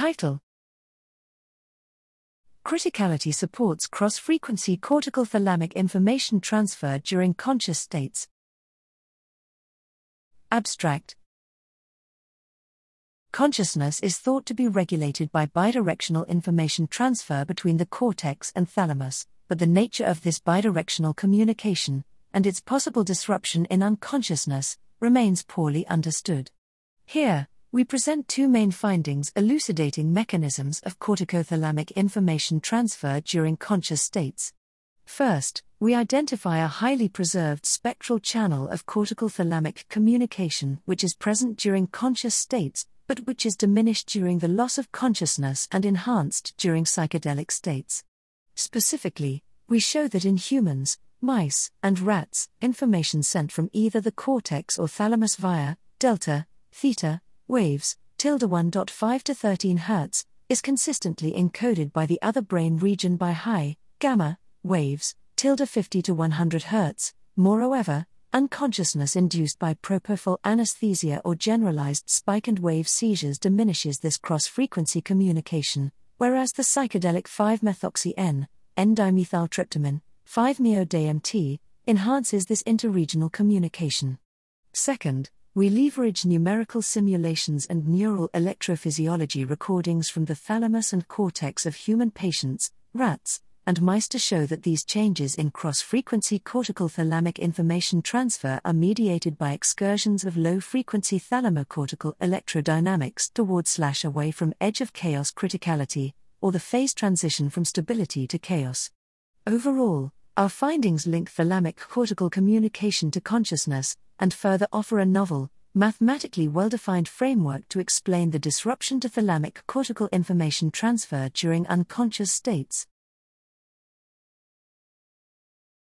Title Criticality supports cross frequency cortical thalamic information transfer during conscious states. Abstract Consciousness is thought to be regulated by bidirectional information transfer between the cortex and thalamus, but the nature of this bidirectional communication, and its possible disruption in unconsciousness, remains poorly understood. Here, we present two main findings elucidating mechanisms of corticothalamic information transfer during conscious states. First, we identify a highly preserved spectral channel of cortical thalamic communication which is present during conscious states, but which is diminished during the loss of consciousness and enhanced during psychedelic states. Specifically, we show that in humans, mice, and rats, information sent from either the cortex or thalamus via delta, theta, waves, tilde 1.5 to 13 Hz, is consistently encoded by the other brain region by high, gamma, waves, tilde 50 to 100 Hz. Moreover, Unconsciousness induced by propofol anesthesia or generalized spike and wave seizures diminishes this cross frequency communication, whereas the psychedelic 5-methoxy N, N-dimethyltryptamine, 5-MeO-DMT, enhances this interregional communication. Second, we leverage numerical simulations and neural electrophysiology recordings from the thalamus and cortex of human patients, rats, and mice to show that these changes in cross frequency cortical thalamic information transfer are mediated by excursions of low frequency thalamocortical electrodynamics toward slash away from edge of chaos criticality, or the phase transition from stability to chaos. Overall, our findings link thalamic cortical communication to consciousness, and further offer a novel, mathematically well defined framework to explain the disruption to thalamic cortical information transfer during unconscious states.